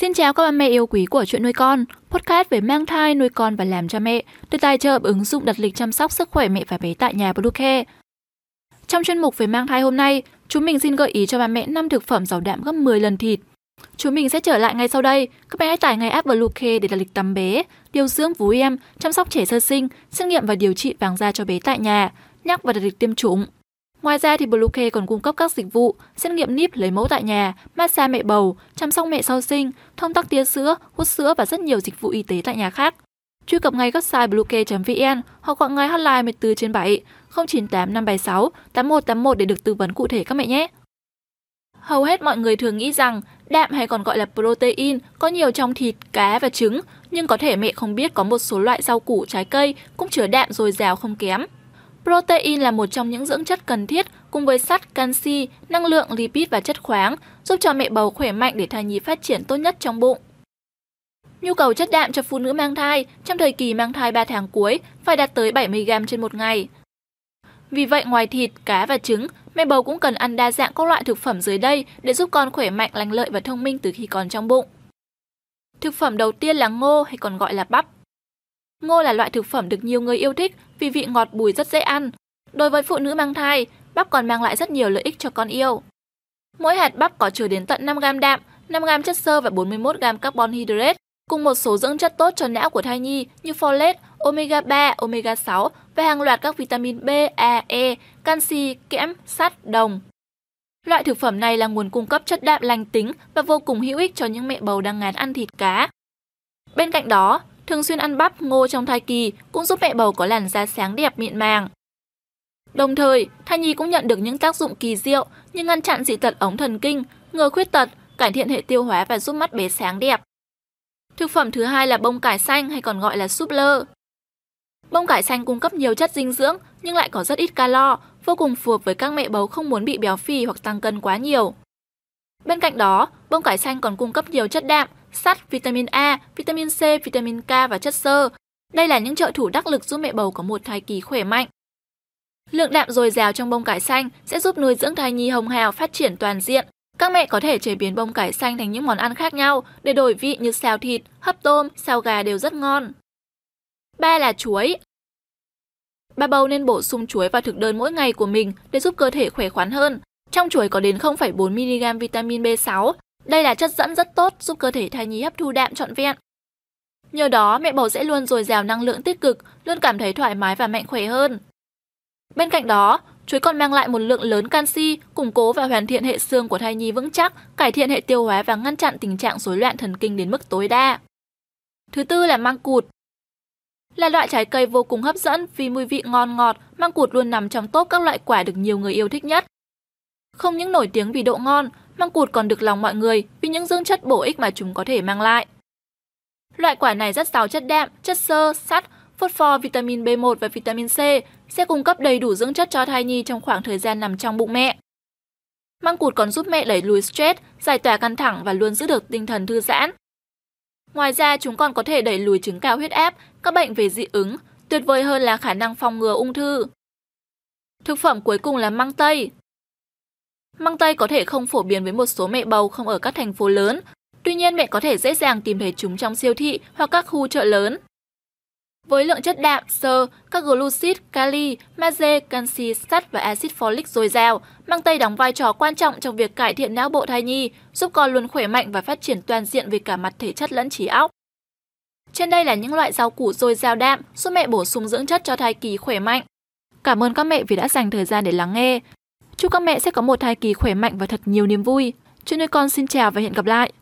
Xin chào các bà mẹ yêu quý của chuyện nuôi con, podcast về mang thai, nuôi con và làm cha mẹ, được tài trợ bởi ứng dụng đặt lịch chăm sóc sức khỏe mẹ và bé tại nhà Bluecare. Trong chuyên mục về mang thai hôm nay, chúng mình xin gợi ý cho bà mẹ 5 thực phẩm giàu đạm gấp 10 lần thịt. Chúng mình sẽ trở lại ngay sau đây. Các bé hãy tải ngay app Bluecare để đặt lịch tắm bé, điều dưỡng vú em, chăm sóc trẻ sơ sinh, xét nghiệm và điều trị vàng da cho bé tại nhà, nhắc và đặt lịch tiêm chủng. Ngoài ra thì Bluecare còn cung cấp các dịch vụ xét nghiệm níp lấy mẫu tại nhà, massage mẹ bầu, chăm sóc mẹ sau sinh, thông tắc tia sữa, hút sữa và rất nhiều dịch vụ y tế tại nhà khác. Truy cập ngay website bluecare.vn hoặc gọi ngay hotline 14 trên 7 098 576 8181 để được tư vấn cụ thể các mẹ nhé. Hầu hết mọi người thường nghĩ rằng đạm hay còn gọi là protein có nhiều trong thịt, cá và trứng, nhưng có thể mẹ không biết có một số loại rau củ, trái cây cũng chứa đạm dồi dào không kém. Protein là một trong những dưỡng chất cần thiết cùng với sắt, canxi, năng lượng, lipid và chất khoáng, giúp cho mẹ bầu khỏe mạnh để thai nhi phát triển tốt nhất trong bụng. Nhu cầu chất đạm cho phụ nữ mang thai trong thời kỳ mang thai 3 tháng cuối phải đạt tới 70g trên một ngày. Vì vậy ngoài thịt, cá và trứng, mẹ bầu cũng cần ăn đa dạng các loại thực phẩm dưới đây để giúp con khỏe mạnh, lành lợi và thông minh từ khi còn trong bụng. Thực phẩm đầu tiên là ngô hay còn gọi là bắp. Ngô là loại thực phẩm được nhiều người yêu thích vì vị ngọt bùi rất dễ ăn. Đối với phụ nữ mang thai, bắp còn mang lại rất nhiều lợi ích cho con yêu. Mỗi hạt bắp có chứa đến tận 5 g đạm, 5 g chất xơ và 41 g carbon hydrate, cùng một số dưỡng chất tốt cho não của thai nhi như folate, omega 3, omega 6 và hàng loạt các vitamin B, A, E, canxi, kẽm, sắt, đồng. Loại thực phẩm này là nguồn cung cấp chất đạm lành tính và vô cùng hữu ích cho những mẹ bầu đang ngán ăn thịt cá. Bên cạnh đó, thường xuyên ăn bắp, ngô trong thai kỳ cũng giúp mẹ bầu có làn da sáng đẹp mịn màng. Đồng thời, thai nhi cũng nhận được những tác dụng kỳ diệu như ngăn chặn dị tật ống thần kinh, ngừa khuyết tật, cải thiện hệ tiêu hóa và giúp mắt bé sáng đẹp. Thực phẩm thứ hai là bông cải xanh hay còn gọi là súp lơ. Bông cải xanh cung cấp nhiều chất dinh dưỡng nhưng lại có rất ít calo, vô cùng phù hợp với các mẹ bầu không muốn bị béo phì hoặc tăng cân quá nhiều. Bên cạnh đó, bông cải xanh còn cung cấp nhiều chất đạm, sắt, vitamin A, vitamin C, vitamin K và chất xơ. Đây là những trợ thủ đắc lực giúp mẹ bầu có một thai kỳ khỏe mạnh. Lượng đạm dồi dào trong bông cải xanh sẽ giúp nuôi dưỡng thai nhi hồng hào phát triển toàn diện. Các mẹ có thể chế biến bông cải xanh thành những món ăn khác nhau để đổi vị như xào thịt, hấp tôm, xào gà đều rất ngon. Ba là chuối. Bà bầu nên bổ sung chuối vào thực đơn mỗi ngày của mình để giúp cơ thể khỏe khoắn hơn. Trong chuối có đến 0,4mg vitamin B6. Đây là chất dẫn rất tốt giúp cơ thể thai nhi hấp thu đạm trọn vẹn. Nhờ đó, mẹ bầu sẽ luôn dồi dào năng lượng tích cực, luôn cảm thấy thoải mái và mạnh khỏe hơn. Bên cạnh đó, chuối còn mang lại một lượng lớn canxi, củng cố và hoàn thiện hệ xương của thai nhi vững chắc, cải thiện hệ tiêu hóa và ngăn chặn tình trạng rối loạn thần kinh đến mức tối đa. Thứ tư là măng cụt. Là loại trái cây vô cùng hấp dẫn vì mùi vị ngon ngọt, măng cụt luôn nằm trong top các loại quả được nhiều người yêu thích nhất. Không những nổi tiếng vì độ ngon, măng cụt còn được lòng mọi người vì những dưỡng chất bổ ích mà chúng có thể mang lại. Loại quả này rất giàu chất đạm, chất xơ, sắt, phốt pho, vitamin B1 và vitamin C sẽ cung cấp đầy đủ dưỡng chất cho thai nhi trong khoảng thời gian nằm trong bụng mẹ. Măng cụt còn giúp mẹ đẩy lùi stress, giải tỏa căng thẳng và luôn giữ được tinh thần thư giãn. Ngoài ra, chúng còn có thể đẩy lùi chứng cao huyết áp, các bệnh về dị ứng, tuyệt vời hơn là khả năng phòng ngừa ung thư. Thực phẩm cuối cùng là măng tây. Măng tây có thể không phổ biến với một số mẹ bầu không ở các thành phố lớn, tuy nhiên mẹ có thể dễ dàng tìm thấy chúng trong siêu thị hoặc các khu chợ lớn. Với lượng chất đạm, xơ, các glucid, kali, magie, canxi, sắt và axit folic dồi dào, măng tây đóng vai trò quan trọng trong việc cải thiện não bộ thai nhi, giúp con luôn khỏe mạnh và phát triển toàn diện về cả mặt thể chất lẫn trí óc. Trên đây là những loại rau củ dồi dào đạm giúp mẹ bổ sung dưỡng chất cho thai kỳ khỏe mạnh. Cảm ơn các mẹ vì đã dành thời gian để lắng nghe. Chúc các mẹ sẽ có một thai kỳ khỏe mạnh và thật nhiều niềm vui. Chuyện nuôi con xin chào và hẹn gặp lại.